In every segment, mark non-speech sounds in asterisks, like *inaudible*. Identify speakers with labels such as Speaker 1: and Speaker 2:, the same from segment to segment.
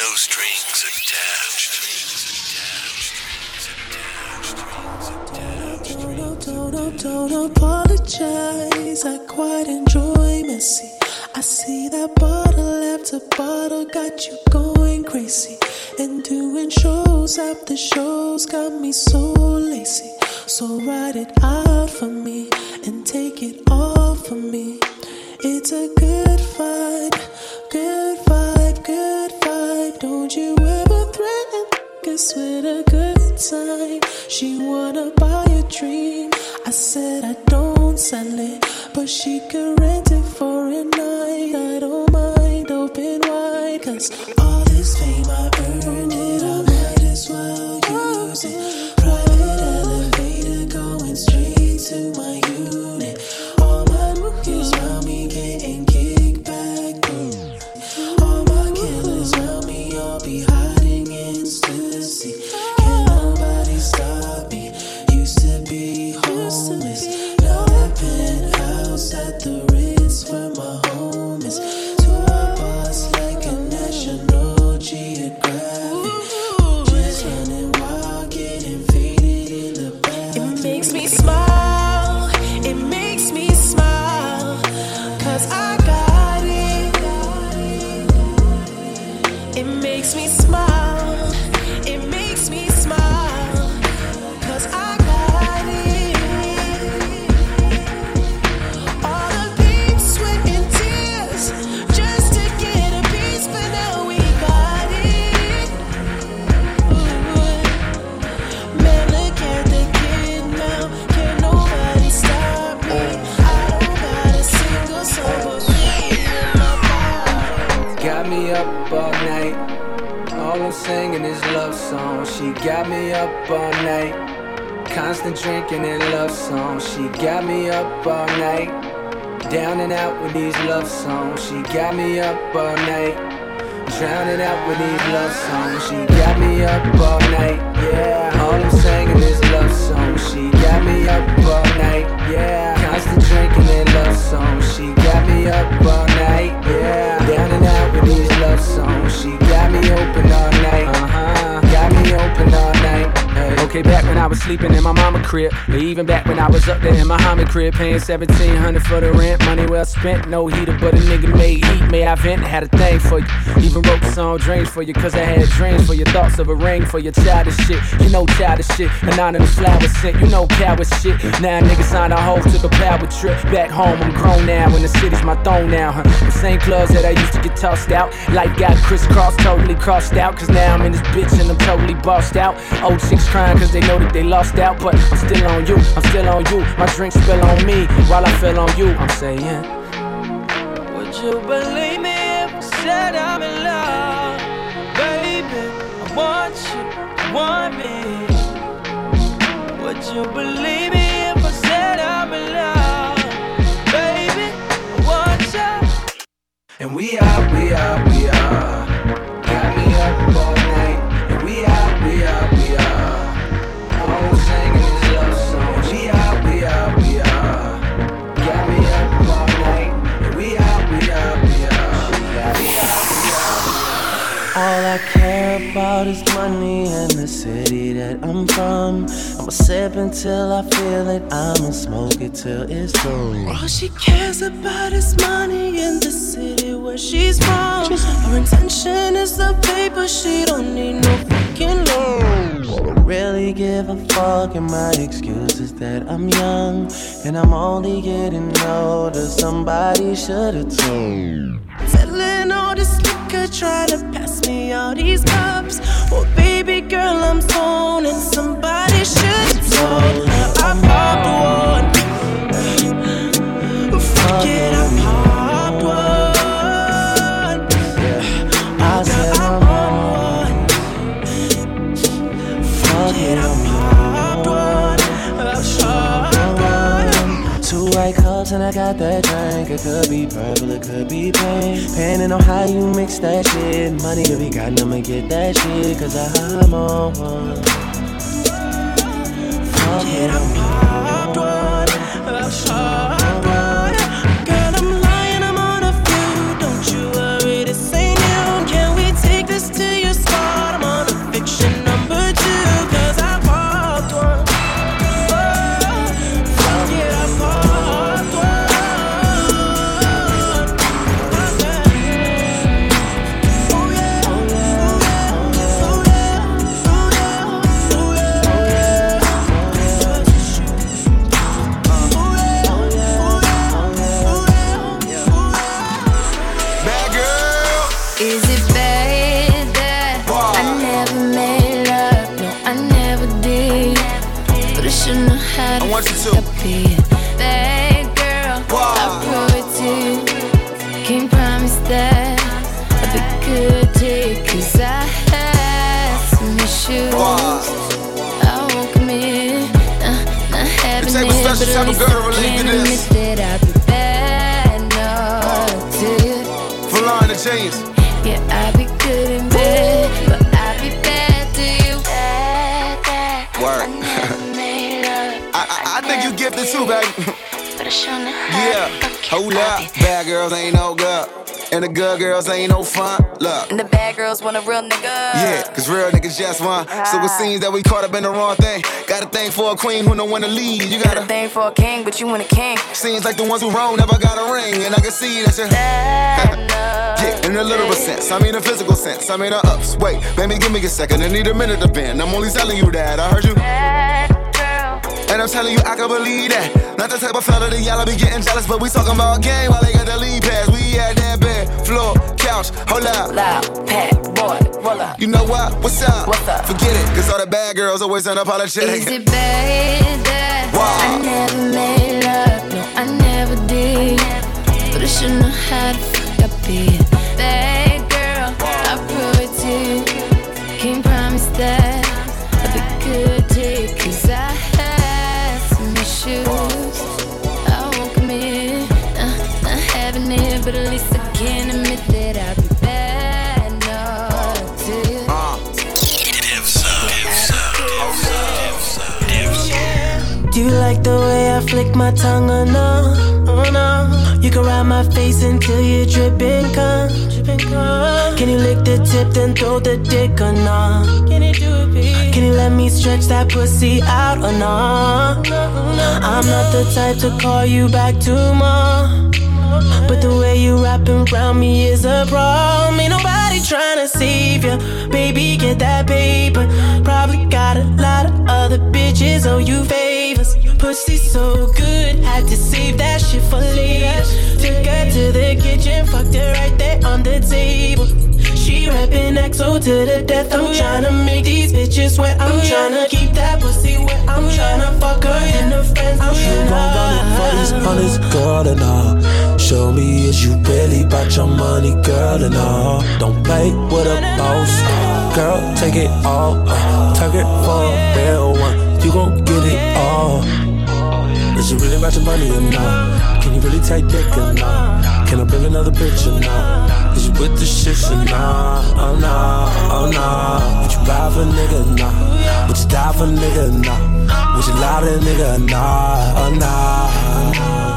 Speaker 1: no strings attached.
Speaker 2: Don't, apologize. I quite enjoy messy. I see that bottle after bottle got you going crazy. And doing shows after shows got me so lazy. So write it out for me and take it off of me. It's a good vibe, with a good time. She wanna buy a dream. I said I don't sell it, but she could rent it for a night. I don't mind, open wide, cause all this fame I
Speaker 3: Down and out with these love songs. She got me up all night. Drowning out with these love songs. She got me up all night. Yeah. All I'm singing is love songs. She got me up all night. Yeah. Constant drinking and love songs. She got me up all night. Yeah. Down and out with these love songs. She got me open all night. Uh huh. Got me open all night. Okay, back when I was sleeping in my mama crib, even back when I was up there in my Muhammad crib, paying seventeen hundred for the rent, money well spent, no heater, but a nigga made heat. May I vent? Had a thing for you, even wrote the song dreams for you, cause I had dreams for your thoughts of a ring for your childish shit. You know childish shit, anonymous flowers sent, you know coward shit. Now niggas signed a hoe, took a power trip back home. I'm grown now, and the city's my throne now. Huh? The same clubs that I used to get tossed out, life got crisscrossed, totally crossed out, cause now I'm in this bitch and I'm totally bossed out. Old chicks crying cause they know that they lost out, but I'm still on you, I'm still on you. My drink spill on me while I feel on you. I'm saying,
Speaker 4: Would you believe me if I said I'm in love? Baby, I want you, you want me. Would you believe me if I said I'm in love? Baby, I want you.
Speaker 3: and we are, we are, we are. Got me up
Speaker 2: care about is money and the city that I'm from. I'ma sip until I feel it, I'ma smoke it till it's gone. All she cares about is money in the city where she's from. Her intention is the paper, she don't need no fucking loan. Don't really give a fuck, and my excuse is that I'm young and I'm only getting older. Somebody should've told. Selling all this liquor, try to pass me all these cups. Well, baby girl, I'm stoned, and somebody should told her I popped one. Fuck it, I popped one. I said I'm on one. Fuck it, I popped one. I popped one. Two white cups and I got that drink. It could be purple, Depending on how you mix that shit. Money to be got, I'ma get that shit. Cause I'm on one. Fuck it, I
Speaker 5: type of girl
Speaker 6: I
Speaker 5: relate to this.
Speaker 6: that I'll be bad. No, to you.
Speaker 5: Falana James.
Speaker 6: Yeah, I be good in bed, but I be bad to you. Bad, bad.
Speaker 5: Word.
Speaker 6: never.
Speaker 5: I, I, I think you gifted too, baby.
Speaker 6: But I sure know how
Speaker 5: yeah.
Speaker 6: to fuck you.
Speaker 5: Hold up. Bad girls ain't no good. And the good girls ain't no fun. Look.
Speaker 7: And the bad girls want a real nigga.
Speaker 5: Yeah, cause real niggas just want. So it ah. seems that we caught up in the wrong thing. Got a thing for a queen who know when to lead. You
Speaker 7: Got a
Speaker 5: gotta.
Speaker 7: thing for a king, but you want a king.
Speaker 5: Seems like the ones who wrong never got a ring. And I can see that you're. Yeah, in a literal sense. I mean a physical sense. I mean a ups. Wait, baby, give me a second. I need a minute to bend. I'm only telling you that. I heard you. And I'm telling you, I can believe that. Not the type of fella that y'all be getting jealous, but we talking about game while they got the lead pass. We at that bed, floor, couch, hold up.
Speaker 7: Loud, pack, boy, roll up.
Speaker 5: You know what? What's up?
Speaker 7: What's up?
Speaker 5: Forget it, cause all the bad girls always unapologetic.
Speaker 6: Is it bad that
Speaker 5: Wow.
Speaker 6: I never made love? No, I never did. But I should know how to fuck up a bad
Speaker 8: the way I flick my tongue or no? Oh no. You can ride my face until you're dripping cum. Can you lick the tip then throw the dick or no? Can you do it, babe? Can you let me stretch that pussy out or no? I'm not the type to call you back tomorrow. But the way you wrapping around me is a problem. Ain't nobody trying to save you. Baby, get that paper. Probably got a lot of other bitches owe you favors. Pussy so good, had to save that shit for later. Took her to the kitchen, fucked her right there on the table. She rapping XO to the death. I'm tryna make these bitches wet. I'm tryna keep that pussy wet. I'm tryna fuck her and her friends. I'm
Speaker 2: You gon' run it for this honest girl and all. Show me is you really about your money, girl and all. Don't play with a boss, girl. Take it all, uh, target for a real one. You gon' get it all. Is it really about your money or not? Can you really take dick or not? Can I bring another bitch or not? Is you with the shit or not? Oh nah, oh nah. Would you ride for a nigga? Nah. Would you die for a nigga? Nah. Would you lie to a nigga? Oh, nah,
Speaker 9: oh nah.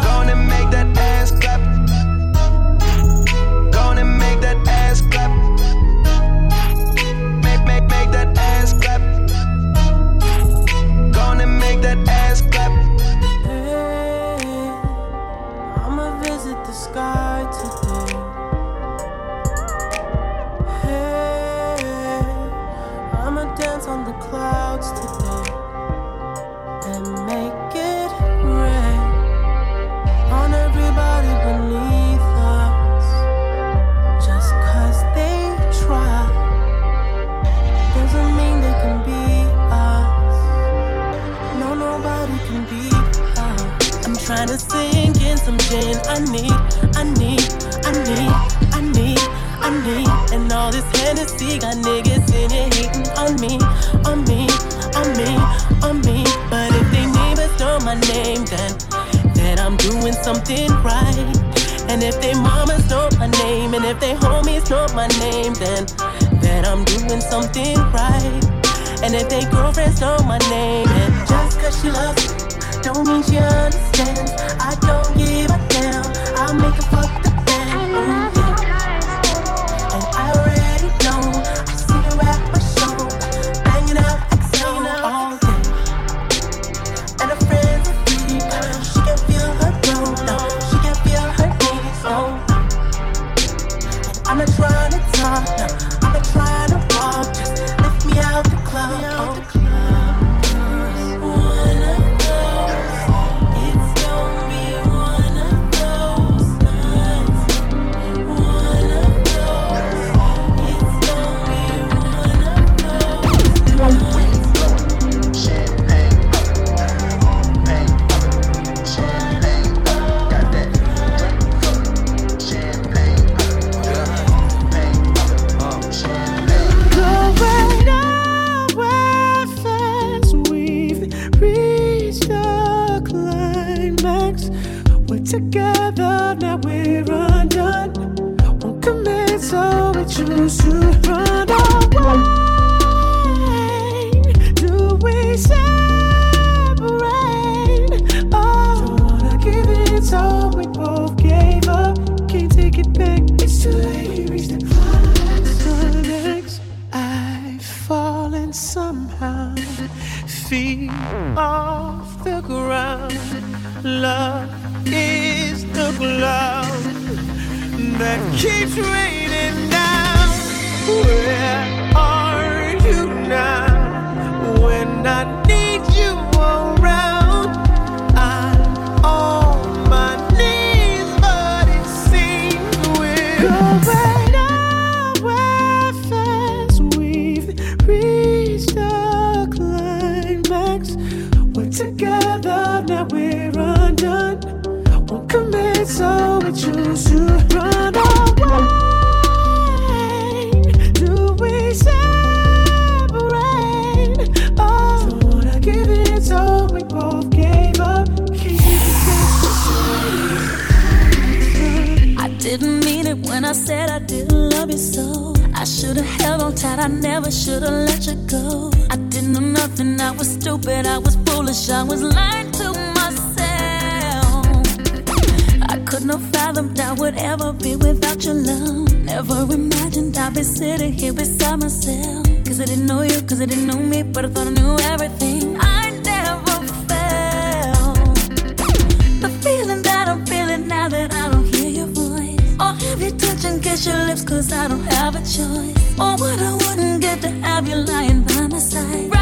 Speaker 9: Do we don't wanna give so we both gave up. Can't take it back. It's too late. We reached the climax. I've fallen somehow, feet off the ground. Love is the cloud that keeps raining. Where I
Speaker 10: said I didn't love you so. I should've held on tight, I never should've let you go. I didn't know nothing, I was stupid, I was foolish, I was lying to myself. I couldn't have fathomed I would ever be without your love. Never imagined I'd be sitting here beside myself. Cause I didn't know you, cause I didn't know me, but I thought I knew everything. Kiss your lips cause I don't have a choice. Oh, or what I wouldn't get to have you lying by my side.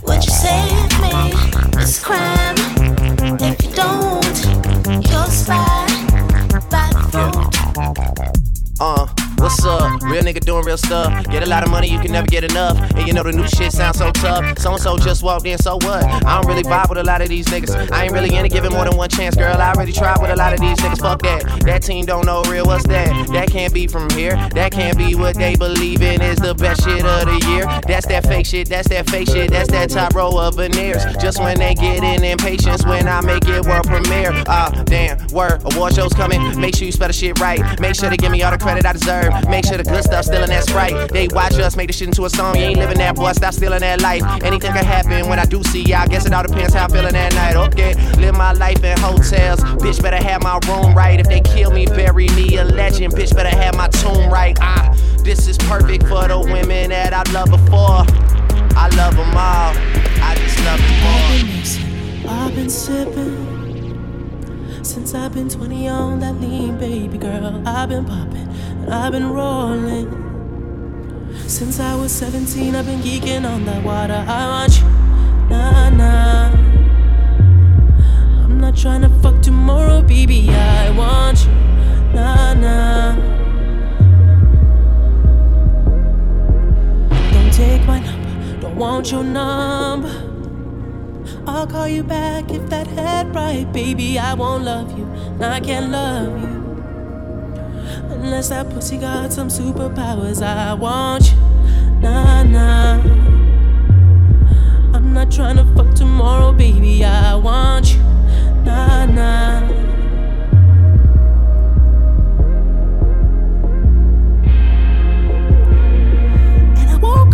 Speaker 2: Would you save me this crime?
Speaker 11: Real nigga doing real stuff. Get a lot of money, you can never get enough. And you know the new shit sounds so tough. So and so just walked in, so what? I don't really vibe with a lot of these niggas. I ain't really into giving more than one chance, girl. I already tried with a lot of these niggas. Fuck that. That team don't know real. What's that? That can't be from here. That can't be what they believe in is the best shit of the year. That's that fake shit. That's that fake shit. That's that top row of veneers. Just when they get in impatience when I make it world premiere. Ah, damn. Word. Award shows coming. Make sure you spell the shit right. Make sure to give me all the credit I deserve. Make sure the good stuff still in that sprite. They watch us make the shit into a song. You ain't living that, boy. Stop stealing that life. Anything can happen when I do see ya. I guess it all depends how I'm feeling that night. Okay, live my life in hotels. Bitch, better have my room right. If they kill me, bury me a legend. Bitch, better have my tomb right. Ah, this is perfect for the women that I love before. I love them all. I just love them
Speaker 2: mixing, I've been sipping. Since I've been 20 on that lean, baby girl. I've been popping, and I've been rolling. Since I was 17, I've been geeking on that water. I want you, nah, nah. I'm not trying to fuck tomorrow, baby. I want you, nah, nah. Don't take my number, don't want your number. I'll call you back if that head right, baby. I won't love you, I can't love you. Unless that pussy got some superpowers, I want you, nah, nah. I'm not trying to fuck tomorrow, baby. I want you, nah, nah.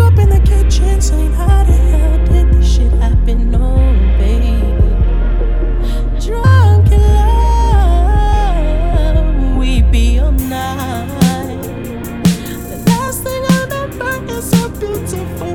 Speaker 2: Up in the kitchen saying, How the hell Oh, baby. Drunk in love, we be all night. The last thing is beautiful.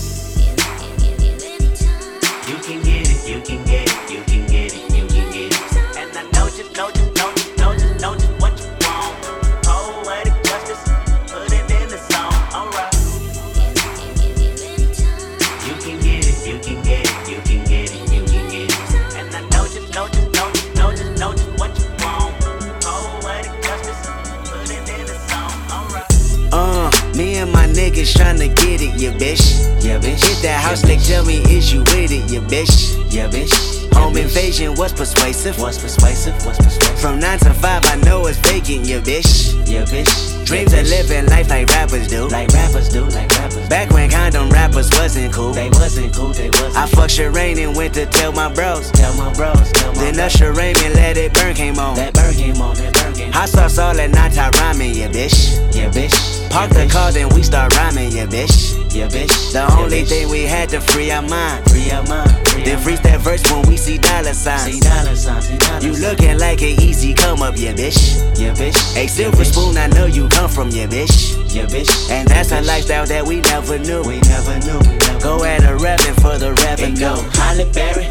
Speaker 12: that house, they tell me, is you with it, yeah, bitch. Yeah, bitch. Home invasion was persuasive. Was persuasive, was persuasive. From 9 to 5, I know it's vacant, yeah, bitch. Yeah, bitch. Dreams of living life like rappers do. Like rappers do, like rappers. Back when condom rappers wasn't cool. They wasn't cool, they wasn't. I fucked Sherane and went to tell my bros. Tell my bros, tell my Then Usher Raymond let it burn came on. That burn came on, that burn came on. Hot sauce all that night I rhyming, yeah, bitch. Yeah, bitch. Park the car, then we start rhyming, yeah, bitch. Yeah, bitch. The only thing we had to free our mind. Free our mind. Then freeze that verse when we see dollar signs. See dollar signs, see dollar You looking like an easy come up, yeah, bitch. Yeah, bitch. A silver spoon, I know you come from, yeah, bitch. Yeah, bitch. And that's a lifestyle that we never knew. We never knew. Go at a rapping for the revenue. Go Halle Berry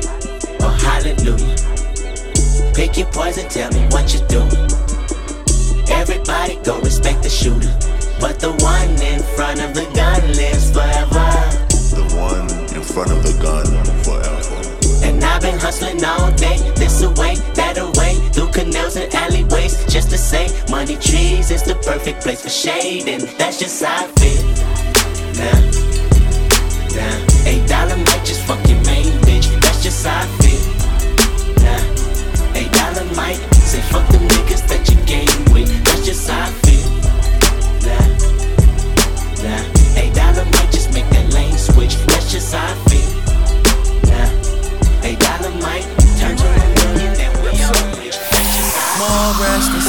Speaker 12: or Hallelujah. Pick your poison, tell me what you doing. Everybody go respect the shooter. But the one in front of the gun lives forever.
Speaker 13: The one in front of the gun forever.
Speaker 12: And I've been hustling all day, this away, that away, through canals and alleyways, just to say, money trees is the perfect place for shade, and that's just how I feel. Now, now, eight dollar might just fuck your main bitch, that's just how I feel. Now, eight dollar might say fuck the niggas that you game with, feel. Nah, eight dollar might turn to a million and we all rich.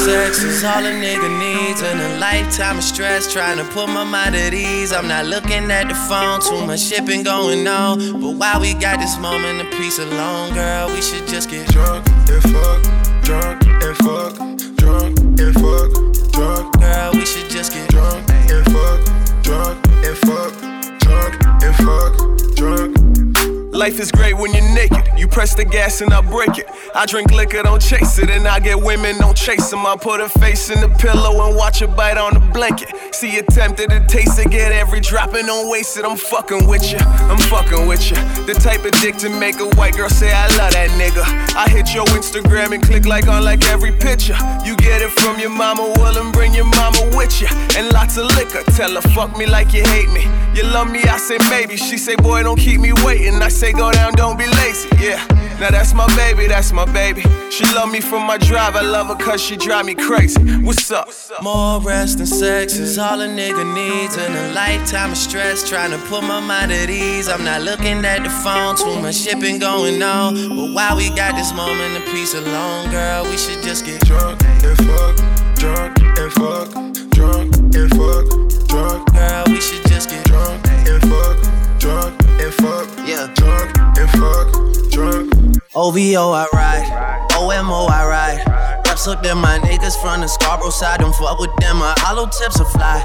Speaker 11: is all a nigga needs. And a lifetime of stress trying to put my mind at ease. I'm not looking at the phone, too much shipping going on. But while we got this moment of peace alone, girl, we should just get
Speaker 14: drunk and fuck, drunk and fuck, drunk and fuck, drunk.
Speaker 11: Girl, we should just get
Speaker 14: drunk and fuck, drunk and fuck, drunk and fuck, drunk.
Speaker 15: Life is great when you're naked. You press the gas and I break it. I drink liquor, don't chase it. And I get women, don't chase them. I put her face in the pillow and watch her bite on the blanket. See you tempted to taste it, get every drop and don't waste it. I'm fucking with you, I'm fucking with you. The type of dick to make a white girl say, I love that nigga. I hit your Instagram and click like on like every picture. You get it from your mama, well, and bring your mama with you. And lots of liquor, tell her, fuck me like you hate me. You love me, I say maybe. She say, boy, don't keep me waiting. I say, go down, don't be lazy, yeah. Now that's my baby, that's my baby. She love me from my drive, I love her cause she drive me crazy. What's up?
Speaker 11: More rest and sex is all a nigga needs. And a lifetime of stress trying to put my mind at ease. I'm not looking at the phone, too much shipping going on. But while we got this moment of peace alone, girl, we should just get
Speaker 14: drunk and fuck, drunk and fuck, drunk and fuck, drunk.
Speaker 11: Girl, we should just get
Speaker 14: drunk and fuck, drunk and fuck,
Speaker 11: yeah,
Speaker 14: drunk and fuck, drunk.
Speaker 11: OVO, I ride. OMO, I ride. Reps up them, my niggas from the Scarborough side. Don't fuck with them, my hollow tips are fly.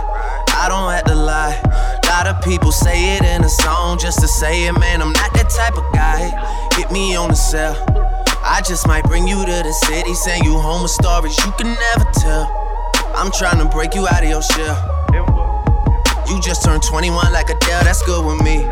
Speaker 11: I don't have to lie. Lot of people say it in a song just to say it, man. I'm not that type of guy. Hit me on the cell. I just might bring you to the city, send you home with stories you can never tell. I'm trying to break you out of your shell. You just turned 21 like Adele, that's good with me.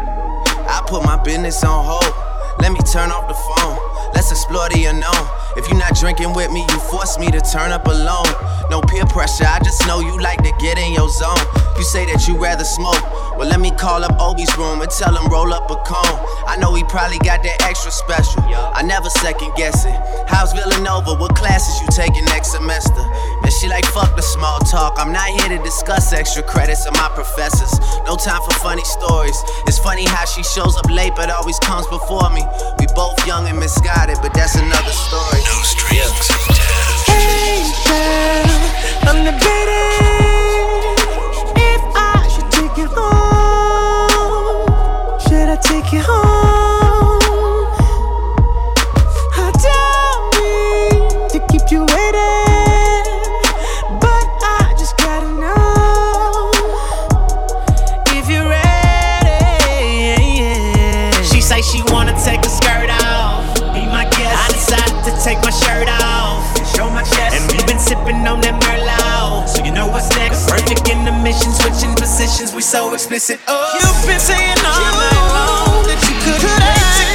Speaker 11: I put my business on hold. Let me turn off the phone. Let's explore the unknown. If you're not drinking with me, you force me to turn up alone. No peer pressure, I just know you like to get in your zone. You say that you rather smoke. Well, let me call up Obi's room and tell him roll up a cone. I know he probably got that extra special. I never second guess it. How's Villanova? What classes you taking next semester? Man, she like fuck the small talk. I'm not here to discuss extra credits of my professors. No time for funny stories. It's funny how she shows up late but always comes before me. We both young and misguided, but that's another story.
Speaker 1: No strings attached.
Speaker 2: Hey girl, I'm the debating if I should take you home. Should I take you home?
Speaker 16: Positions. We so explicit. Oh,
Speaker 2: You've been saying all night long that you couldn't wait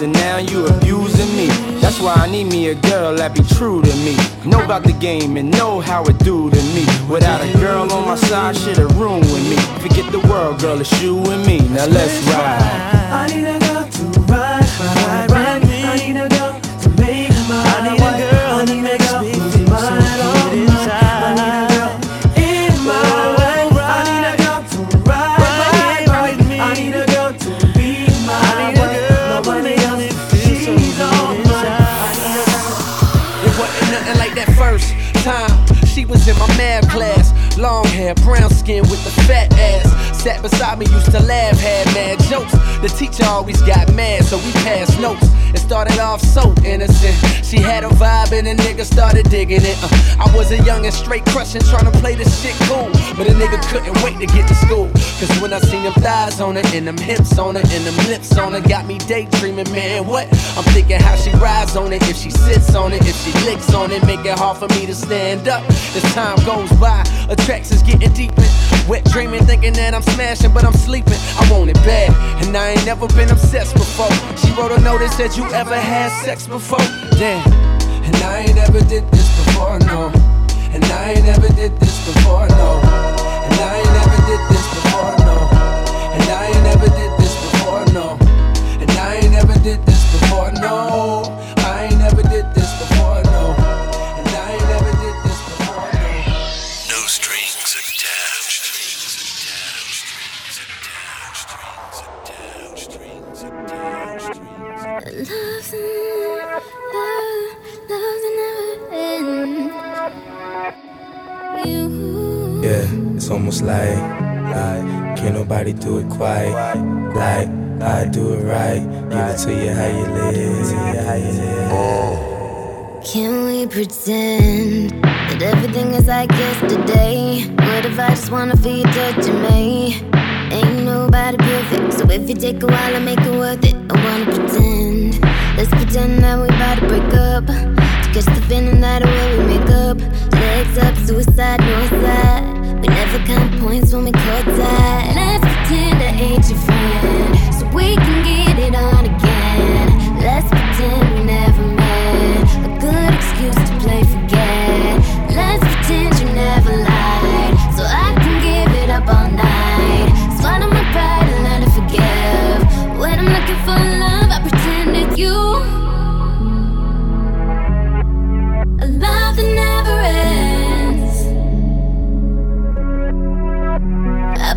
Speaker 1: and
Speaker 3: now you abusing me. That's why I need me a girl that be true to me. Know about the game and know how it do to me. Without a girl on my side, shit'll ruin me. Forget the world, girl, it's you and me. Now let's
Speaker 9: a ride,
Speaker 17: Long hair, brown skin with the fat ass. Sat beside me, used to laugh, had mad jokes. The teacher always got mad, so we passed notes. Started off so innocent. She had a vibe and a nigga started digging it. Uh, I was a young and straight crushing, trying to play this shit cool. But a nigga couldn't wait to get to school. Cause when I seen them thighs on her, and them hips on her, and them lips on her, got me daydreaming, man. What? I'm thinking how she rides on it, if she sits on it, if she licks on it, make it hard for me to stand up. As time goes by, attractions getting deeper. Wet dreaming, thinking that I'm smashing, but I'm sleeping. I want it bad, and I ain't never been obsessed before. She wrote a note that said, You ever had sex before? Damn, and I ain't ever did this before, no. And I ain't ever did this before, no. And I ain't ever did this before, no.
Speaker 18: Yeah, it's almost like, like, can't nobody do it quite like I do it right. Give it to you how you live.
Speaker 6: Can we pretend that everything is like yesterday? What if I just wanna feel you touching me? Ain't nobody perfect, so if you take a while, I make it worth it. I wanna pretend. Let's pretend that we about to break up. To catch the feeling that way we make up. Legs up, suicide, no side. We never count points when we call that. Let's pretend I ain't your friend, so we can get it on again. Let's pretend we never met. A good excuse to play forget. Let's pretend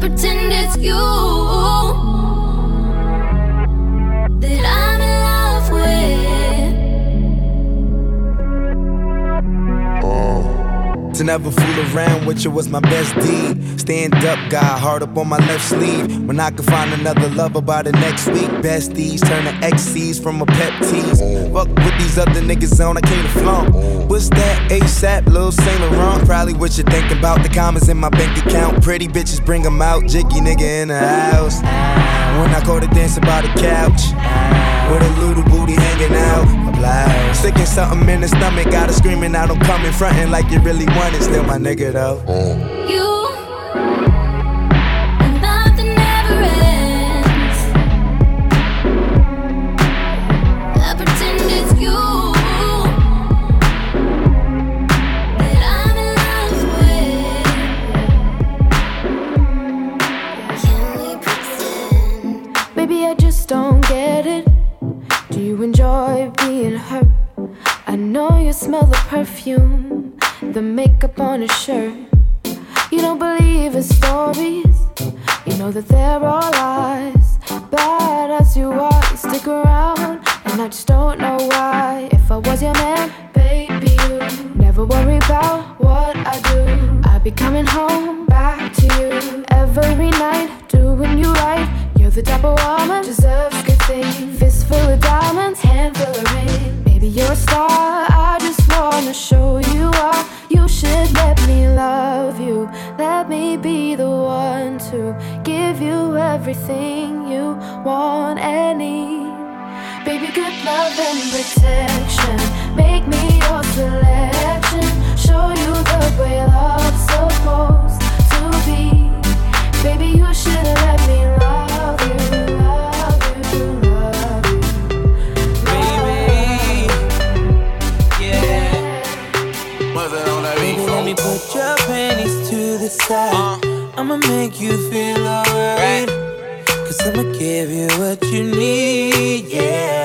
Speaker 6: pretend it's you
Speaker 19: To never fool around with you was my best deed. Stand up, guy, hard up on my left sleeve. When I could find another lover by the next week. Besties turn to XCs from a pet tease. Fuck with these other niggas on, I came to flaunt. What's that ASAP, Lil Saint Laurent? Probably what you thinking about. The comments in my bank account. Pretty bitches bring them out. Jiggy nigga in the house. When I go to dance about the couch. With a little booty hanging out. A blouse. Sticking something in the stomach. Got her screaming out, I'm coming. Frontin' like you really want it. Still my nigga though.
Speaker 6: Mm. You.
Speaker 20: Smell the perfume, the makeup on his shirt. You don't believe in stories, you know that they're all lies. Bad as you are, you stick around, and I just don't know why. If I was your man, baby, you never worry about what I do. I'd be coming home back to you every night, doing you right. You're the type of woman deserves good things. Fistful of diamonds, handful of rain. Baby,
Speaker 6: show you all. You should let me love you. Let me be the one to give you everything you want and need. Baby, good love and protection. Make me your selection. Show you the way love's supposed to be. Baby, you should let me love you.
Speaker 4: Panties to the side. Uh. I'ma make you feel alright. Cause I'ma give you what you need, yeah.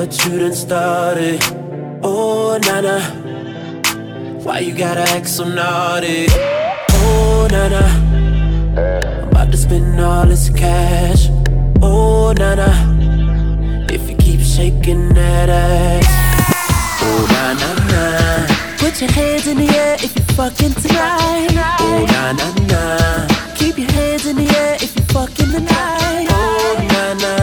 Speaker 4: what you
Speaker 10: done started. Oh, Nana, why you gotta act so naughty? Oh, Nana, I'm about to spend all this cash. Oh, Nana, if you keep shaking that ass. Oh, na na na. Put your hands in the air if you fucking tonight. Oh, na na na. Keep your hands in the air if you fucking tonight. Oh, na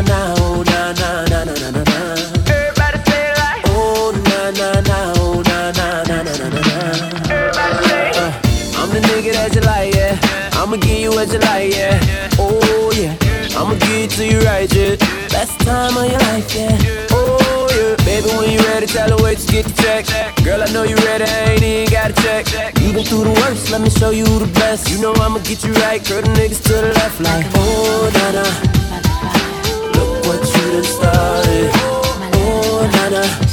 Speaker 10: To you right, yeah. Best time of your life, yeah. Oh yeah. Baby, when you ready, tell her wait to get the check. Girl, I know you ready, I ain't even got to check. You been through the worst, let me show you the best. You know I'ma get you right, curl the niggas to the left, like oh na na. Look what you done started. Oh na na.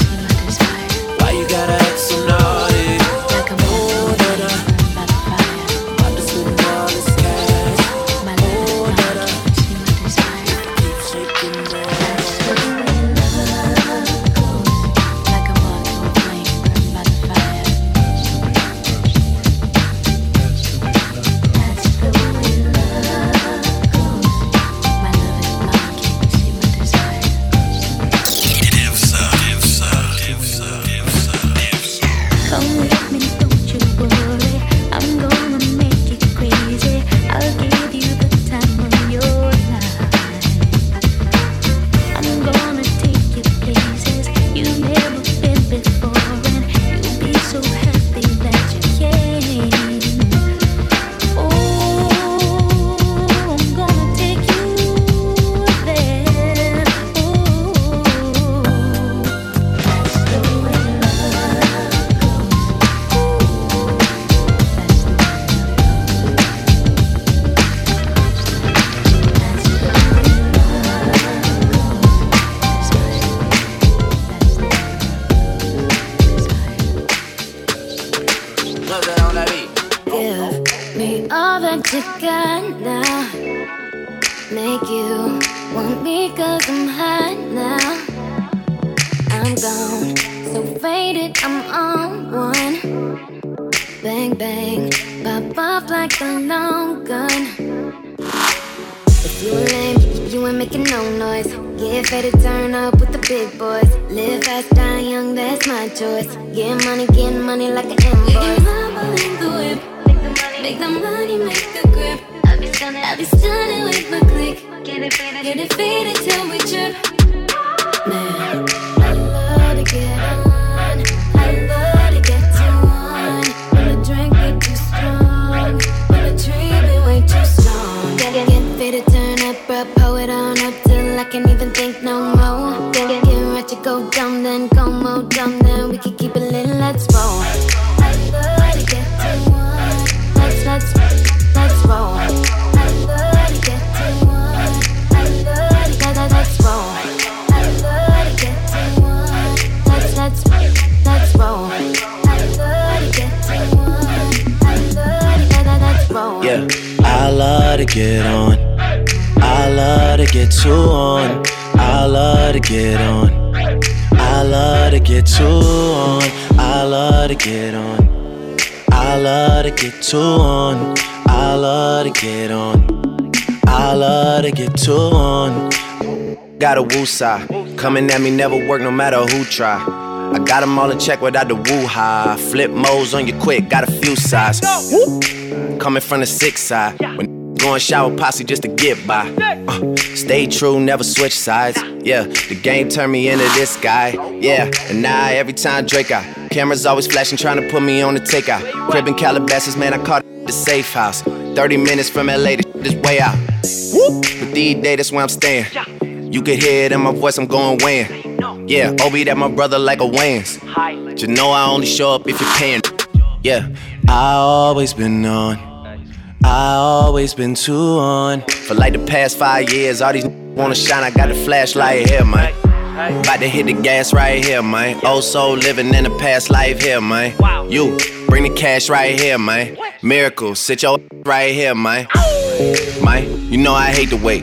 Speaker 21: Got a
Speaker 11: woo side. Coming at me never work no matter who try. I got them all in check without the woo high. Flip modes on you quick, got a few sides. Coming from the six side. When going shower posse just to get by. Uh, stay true, never switch sides. Yeah, the game turned me into this guy. Yeah, and now every time Drake out. Cameras always flashing, trying to put me on the takeout. Crib in Calabasas, man, I caught the safe house. 30 minutes from LA, this is way out. But these days, that's where I'm staying. You can hear it in my voice, I'm going weighing. Yeah, Oli, that my brother like a Wayans. But you know I only show up if you're paying. Yeah,
Speaker 10: I always been on. I always been too on.
Speaker 11: For like the past five years, all these wanna shine. I got the flashlight here, man. About to hit the gas right here, man. Oh, so living in the past life here, man. You bring the cash right here, man. Miracle, sit your right here, man. Man, you know I hate to wait.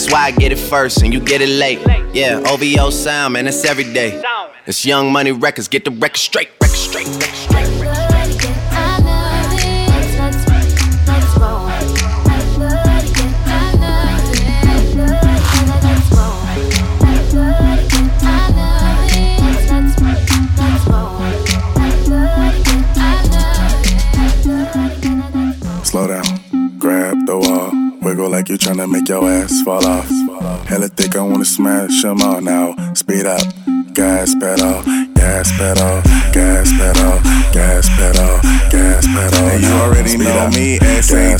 Speaker 11: That's why I get it first and you get it late. Yeah, OVO sound, man, it's every day. It's Young Money Records, get the record straight, record straight, record straight.
Speaker 14: Wiggle like you tryna make your ass fall off. Hella thick, I wanna smash them all now. Speed up, gas pedal, gas pedal, gas pedal, gas pedal, gas pedal.
Speaker 22: And you already know me,
Speaker 14: gas pedal,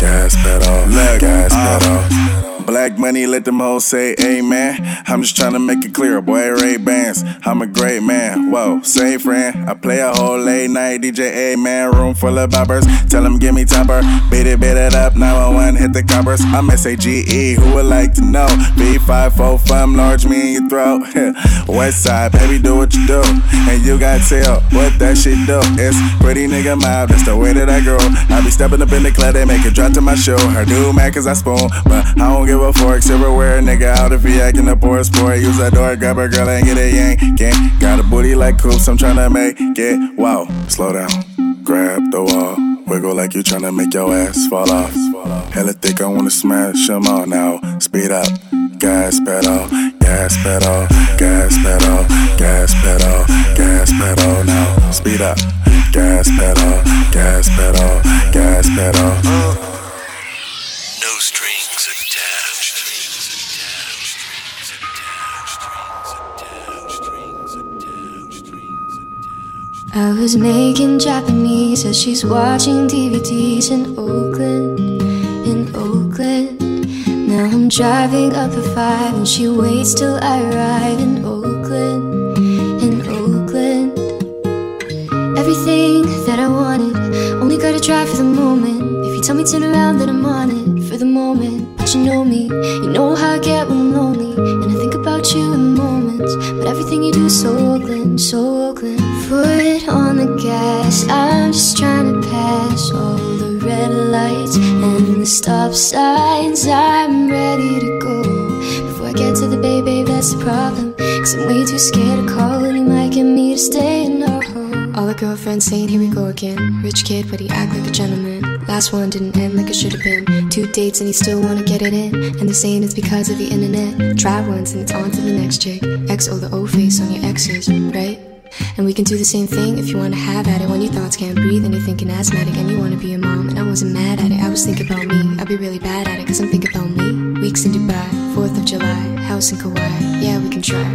Speaker 14: gas pedal,
Speaker 22: Look,
Speaker 14: gas
Speaker 22: uh,
Speaker 14: pedal.
Speaker 22: Black money, let them hoes say amen. I'm just tryna make it clear, boy, Ray Bans. I'm a great man, whoa, say friend. I play a whole late night DJ, A man, room full of boppers. Tell them give me topper, beat it, beat it up, 911, hit the coppers. I'm S-A-G-E, who would like to know? B545, fum, large me in your throat. *laughs* West side, baby, do what you do. And you got tell what that shit do. It's pretty nigga mob, that's the way that I grow. I be stepping up in the club, they make it drop to my show. Her do mad cause I spoon, but I don't give a fork. Silverware, nigga, out if he acting a sport. Use that door, grab a girl and get a yank. Gang. Got a booty like coops, I'm tryna make it. Wow,
Speaker 14: Slow down, grab the wall, wiggle like you tryna make your ass fall off. Hella thick, I wanna smash them all now. Speed up, gas pedal, gas pedal, gas pedal, gas pedal, gas pedal now. Speed up, gas pedal, gas pedal, gas pedal.
Speaker 23: I was making Japanese as she's watching DVDs in Oakland, in Oakland. Now I'm driving up the five and she waits till I arrive in Oakland, in Oakland. Everything that I wanted, only gotta try for the moment. If you tell me turn around, then I'm on it for the moment. But you know me, you know how I get when I'm lonely, and I think about you in the moments. But everything you do is so Oakland, so Oakland. Foot on the gas, I'm just trying to pass all the red lights and the stop signs. I'm ready to go before I get to the bay, babe. That's the problem. Cause I'm way too scared to call, and you might get me to stay in our home. All the girlfriends saying, Here we go again. Rich kid, but he act like a gentleman. Last one didn't end like it should have been. Two dates and he still wanna get it in. And they're saying it's because of the internet. Try once and it's on to the next chick. XO the O face on your exes, right? And we can do the same thing if you wanna have at it. When your thoughts can't breathe and you're thinking asthmatic and you wanna be a mom. And I wasn't mad at it, I was thinking about me. I'd be really bad at it, cause I'm thinking about me. Weeks in Dubai, 4th of July, house in Kauai. Yeah, we can try.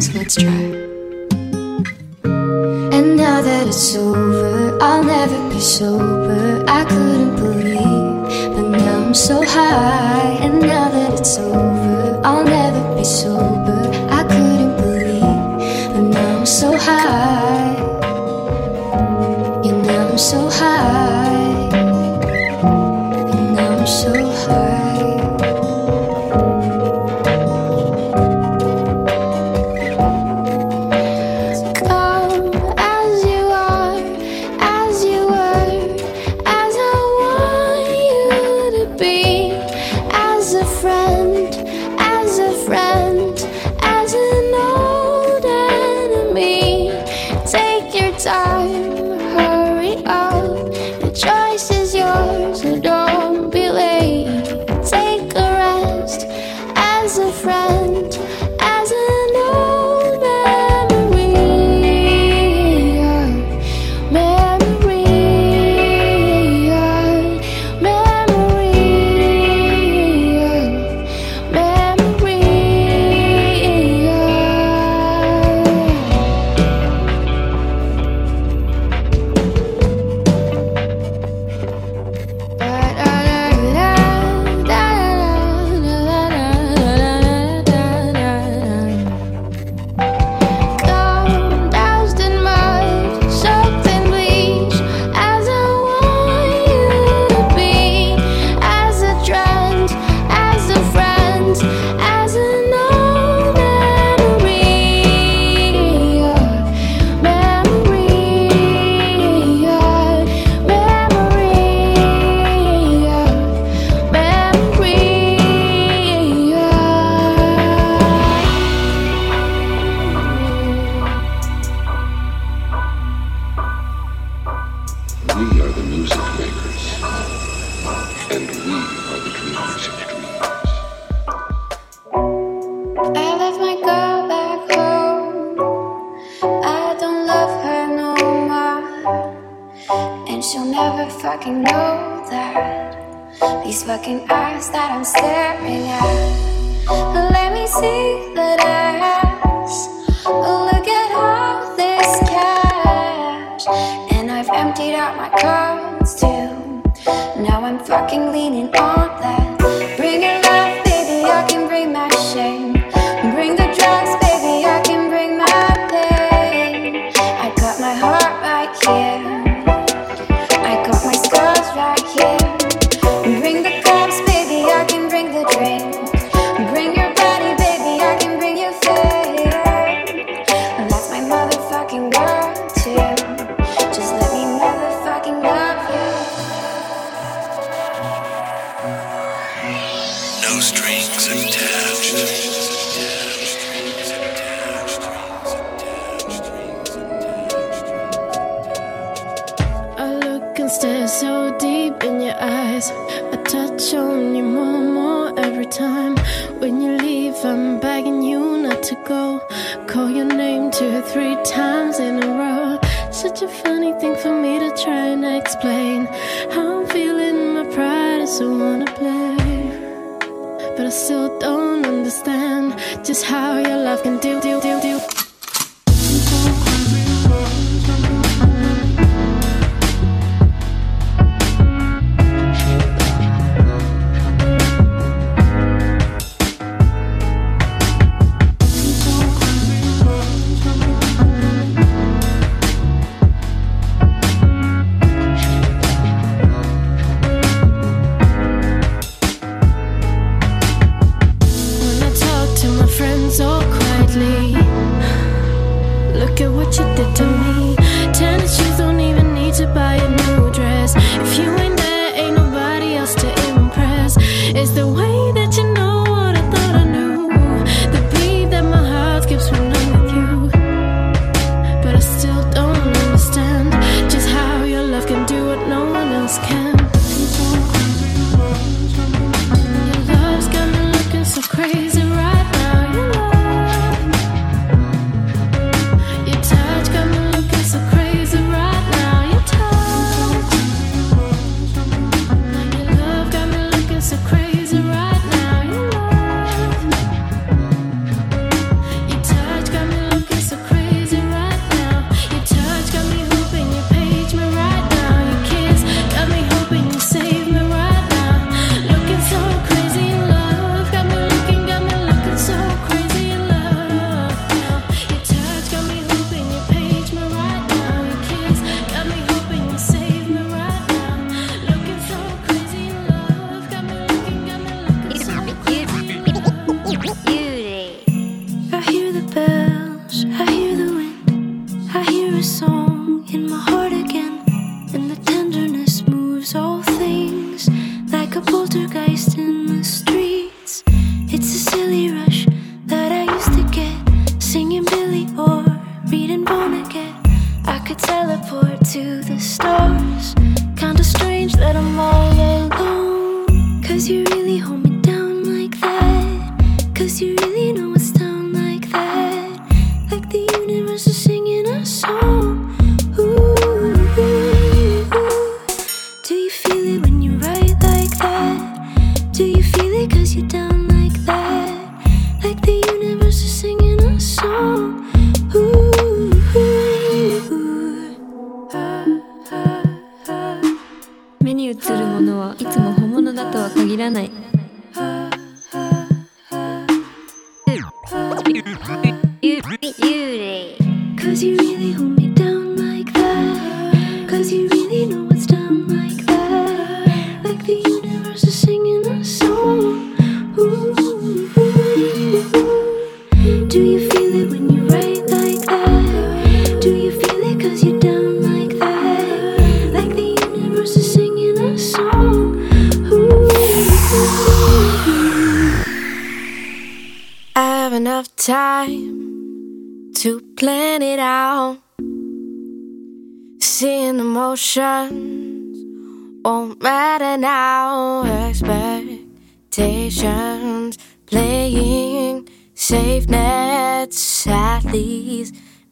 Speaker 23: So let's try. And now that it's over, I'll never be sober. I couldn't believe, but now I'm so high. And now that it's over, I'll never be sober.
Speaker 6: high.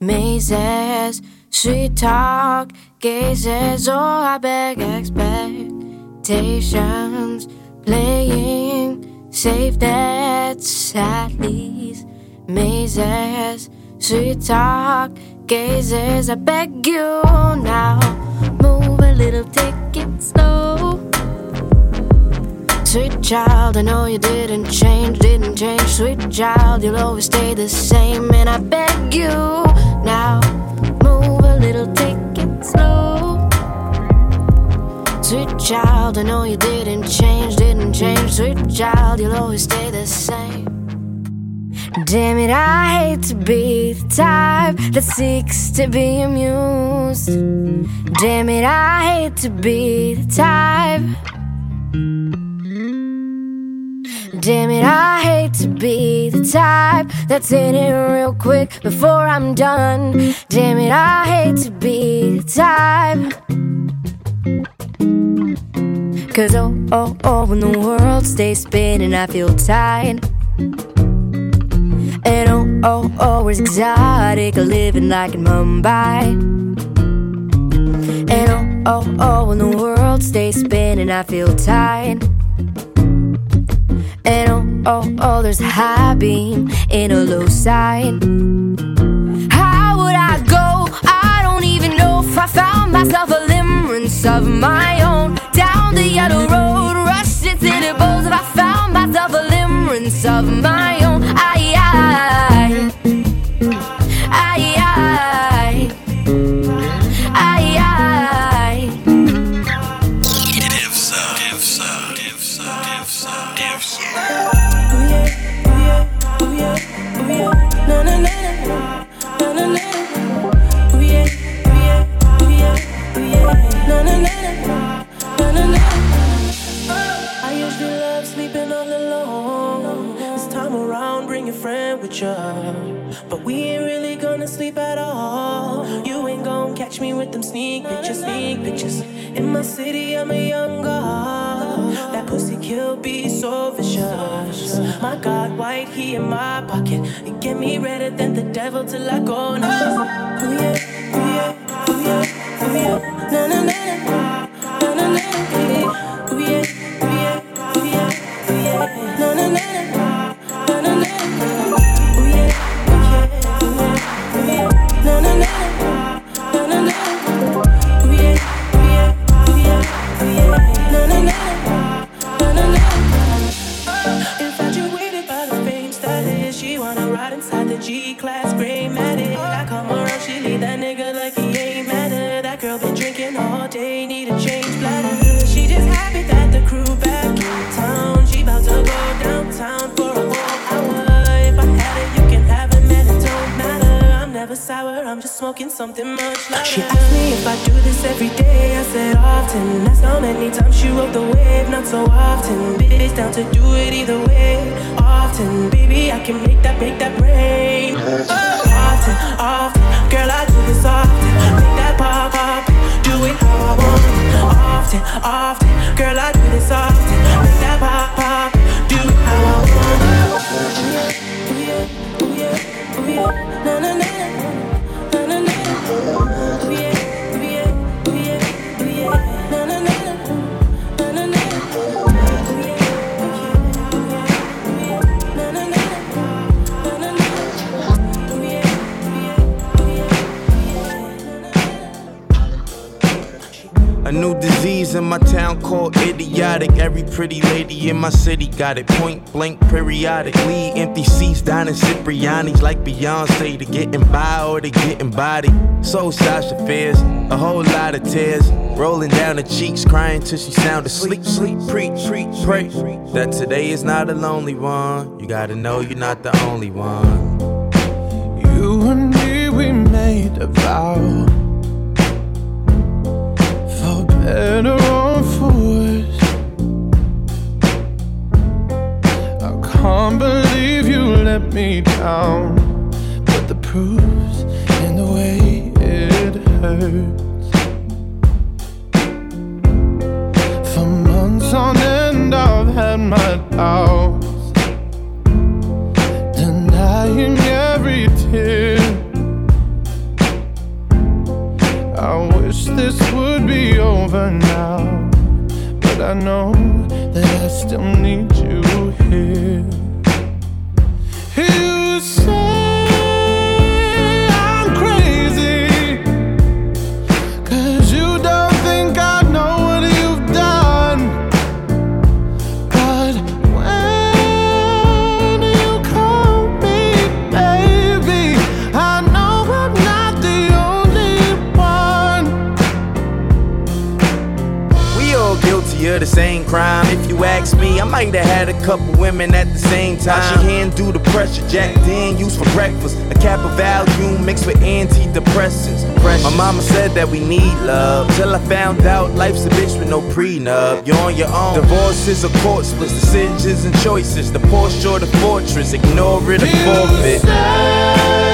Speaker 6: Mazes, sweet talk, gazes, oh, I beg expectations, playing safe nets, Sally's, mazes, sweet talk, gazes, I beg you now, move a little, take it slow. Sweet child, I know you didn't change, didn't change. Sweet child, you'll always stay the same. And I beg you now, move a little, take it slow. Sweet child, I know you didn't change, didn't change. Sweet child, you'll always stay the same. Damn it, I hate to be the type that seeks to be amused. Damn it, I hate to be the type. Damn it, I hate to be the type that's in it real quick before I'm done. Damn it, I hate to be the type. Cause oh, oh, oh, when the world stays spinning, I feel tired. And oh, oh, oh, it's exotic, living like in Mumbai. And oh, oh, oh, when the world stays spinning, I feel tired. And oh, oh, oh, there's a high beam in a low side. How would I go? I don't even know if I found myself a limerence of my own. Down the yellow road, rush into the bowls if I found myself a limerence of my own. Aye, aye.
Speaker 2: My God, white he in my pocket. It get me redder than the devil till I go nuts. Ooh yeah, ooh yeah, ooh yeah, ooh yeah. Na na na, na something much louder. She asked me if I do this every day, I said often. That's how many times she rode the wave, not so often. Bitch, down to do it either way, often. Baby, I can make that, make that rain. Often, often, girl, I do this often. Make that pop, pop, do it how I want. Often, often, girl, I do this often. Make that pop, pop, do it how I want. Ooh yeah, ooh yeah, ooh yeah, ooh yeah. Na na, na na
Speaker 17: A new disease in my town called idiotic. Every pretty lady in my city got it. Point blank, periodically. Empty seats, dining Cipriani's like Beyonce. To getting by or to getting body. So Sasha Fierce. A whole lot of tears. Rolling down her cheeks, crying till she sound asleep. Sleep, preach, preach, pray. That today is not a lonely one. You gotta know you're not the only one.
Speaker 9: You and me, we made a vow. For better or for worse. I can't believe you let me down. But the proof's in the way it hurts. For months on end, I've had my doubts. wish this would be over now, but I know that I still need you.
Speaker 17: At the same time. She the pressure, Jack Daniels for breakfast. A cap of Valium mixed with antidepressants. My mama said that we need love. Till I found out life's a bitch with no prenup. You're on your own. Divorces or court splits, decisions and choices. The Porsche or the fortress, ignore it or forfeit.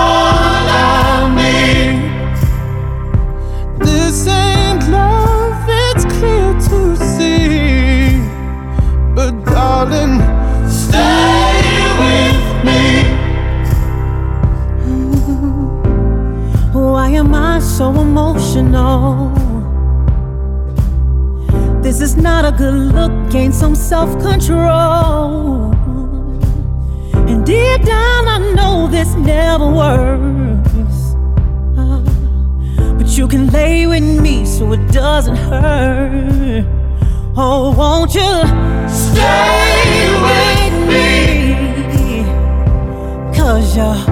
Speaker 24: emotional? This is not a good look, gain some self control. And deep down, I know this never works. Ah, But you can lay with me so it doesn't hurt. Oh, won't you stay with me? Cause you're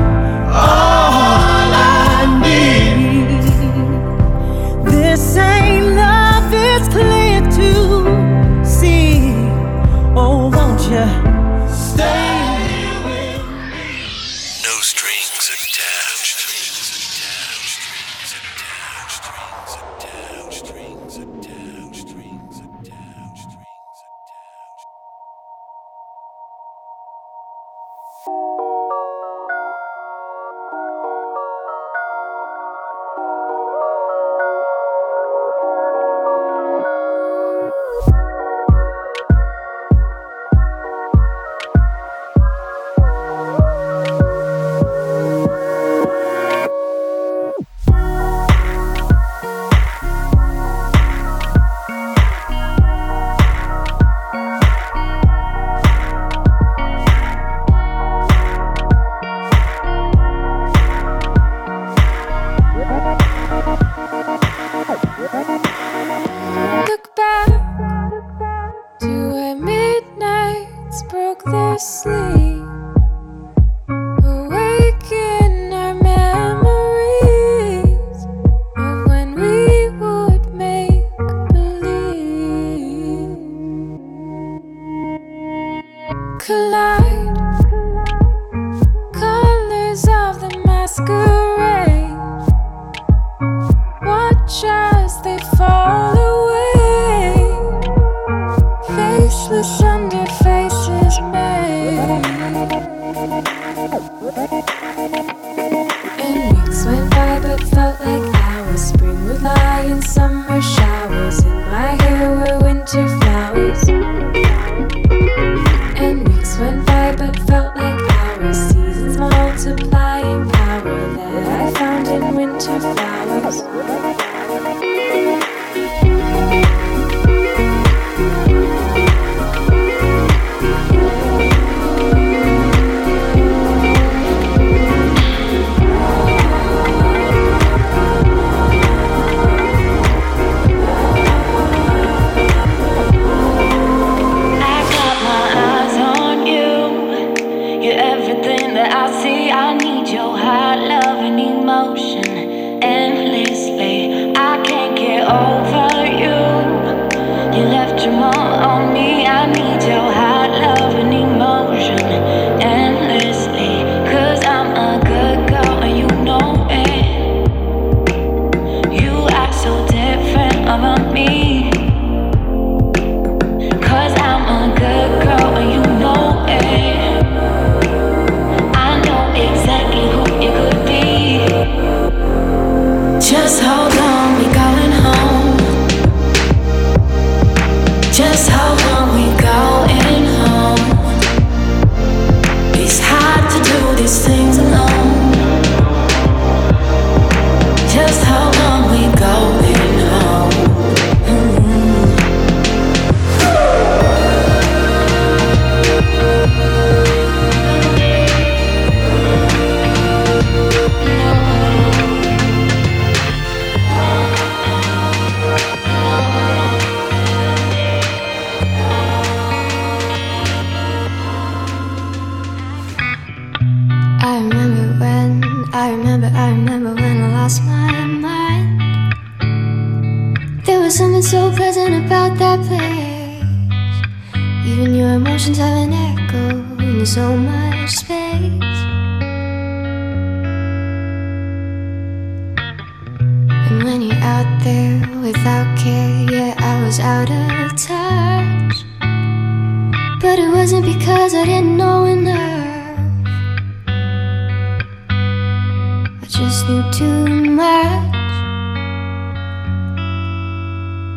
Speaker 23: just knew too much.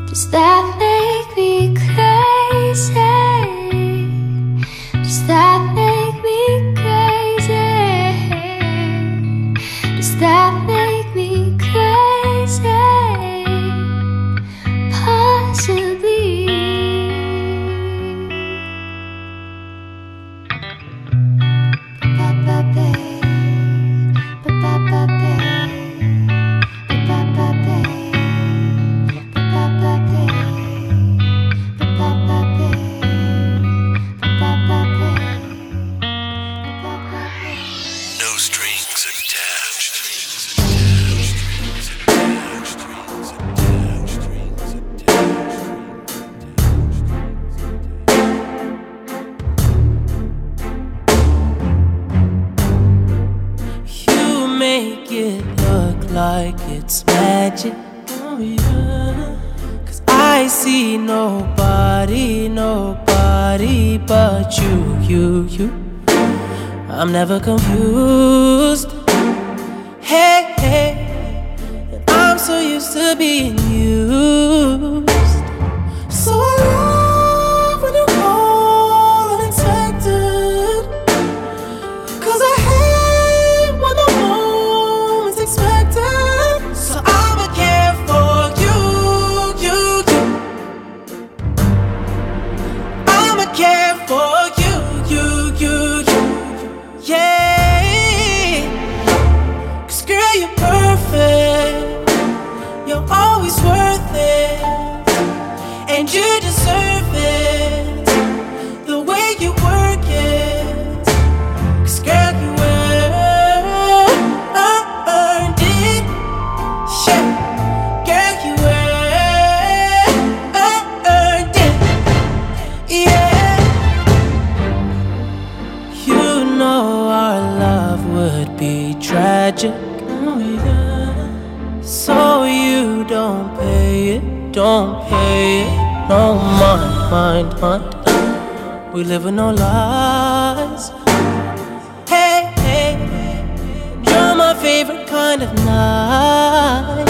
Speaker 2: Cause that never confused. know our love would be tragic. So you don't pay it, don't pay it. No mind, mind, mind. We live with no lies. Hey, hey, you're my favorite kind of night.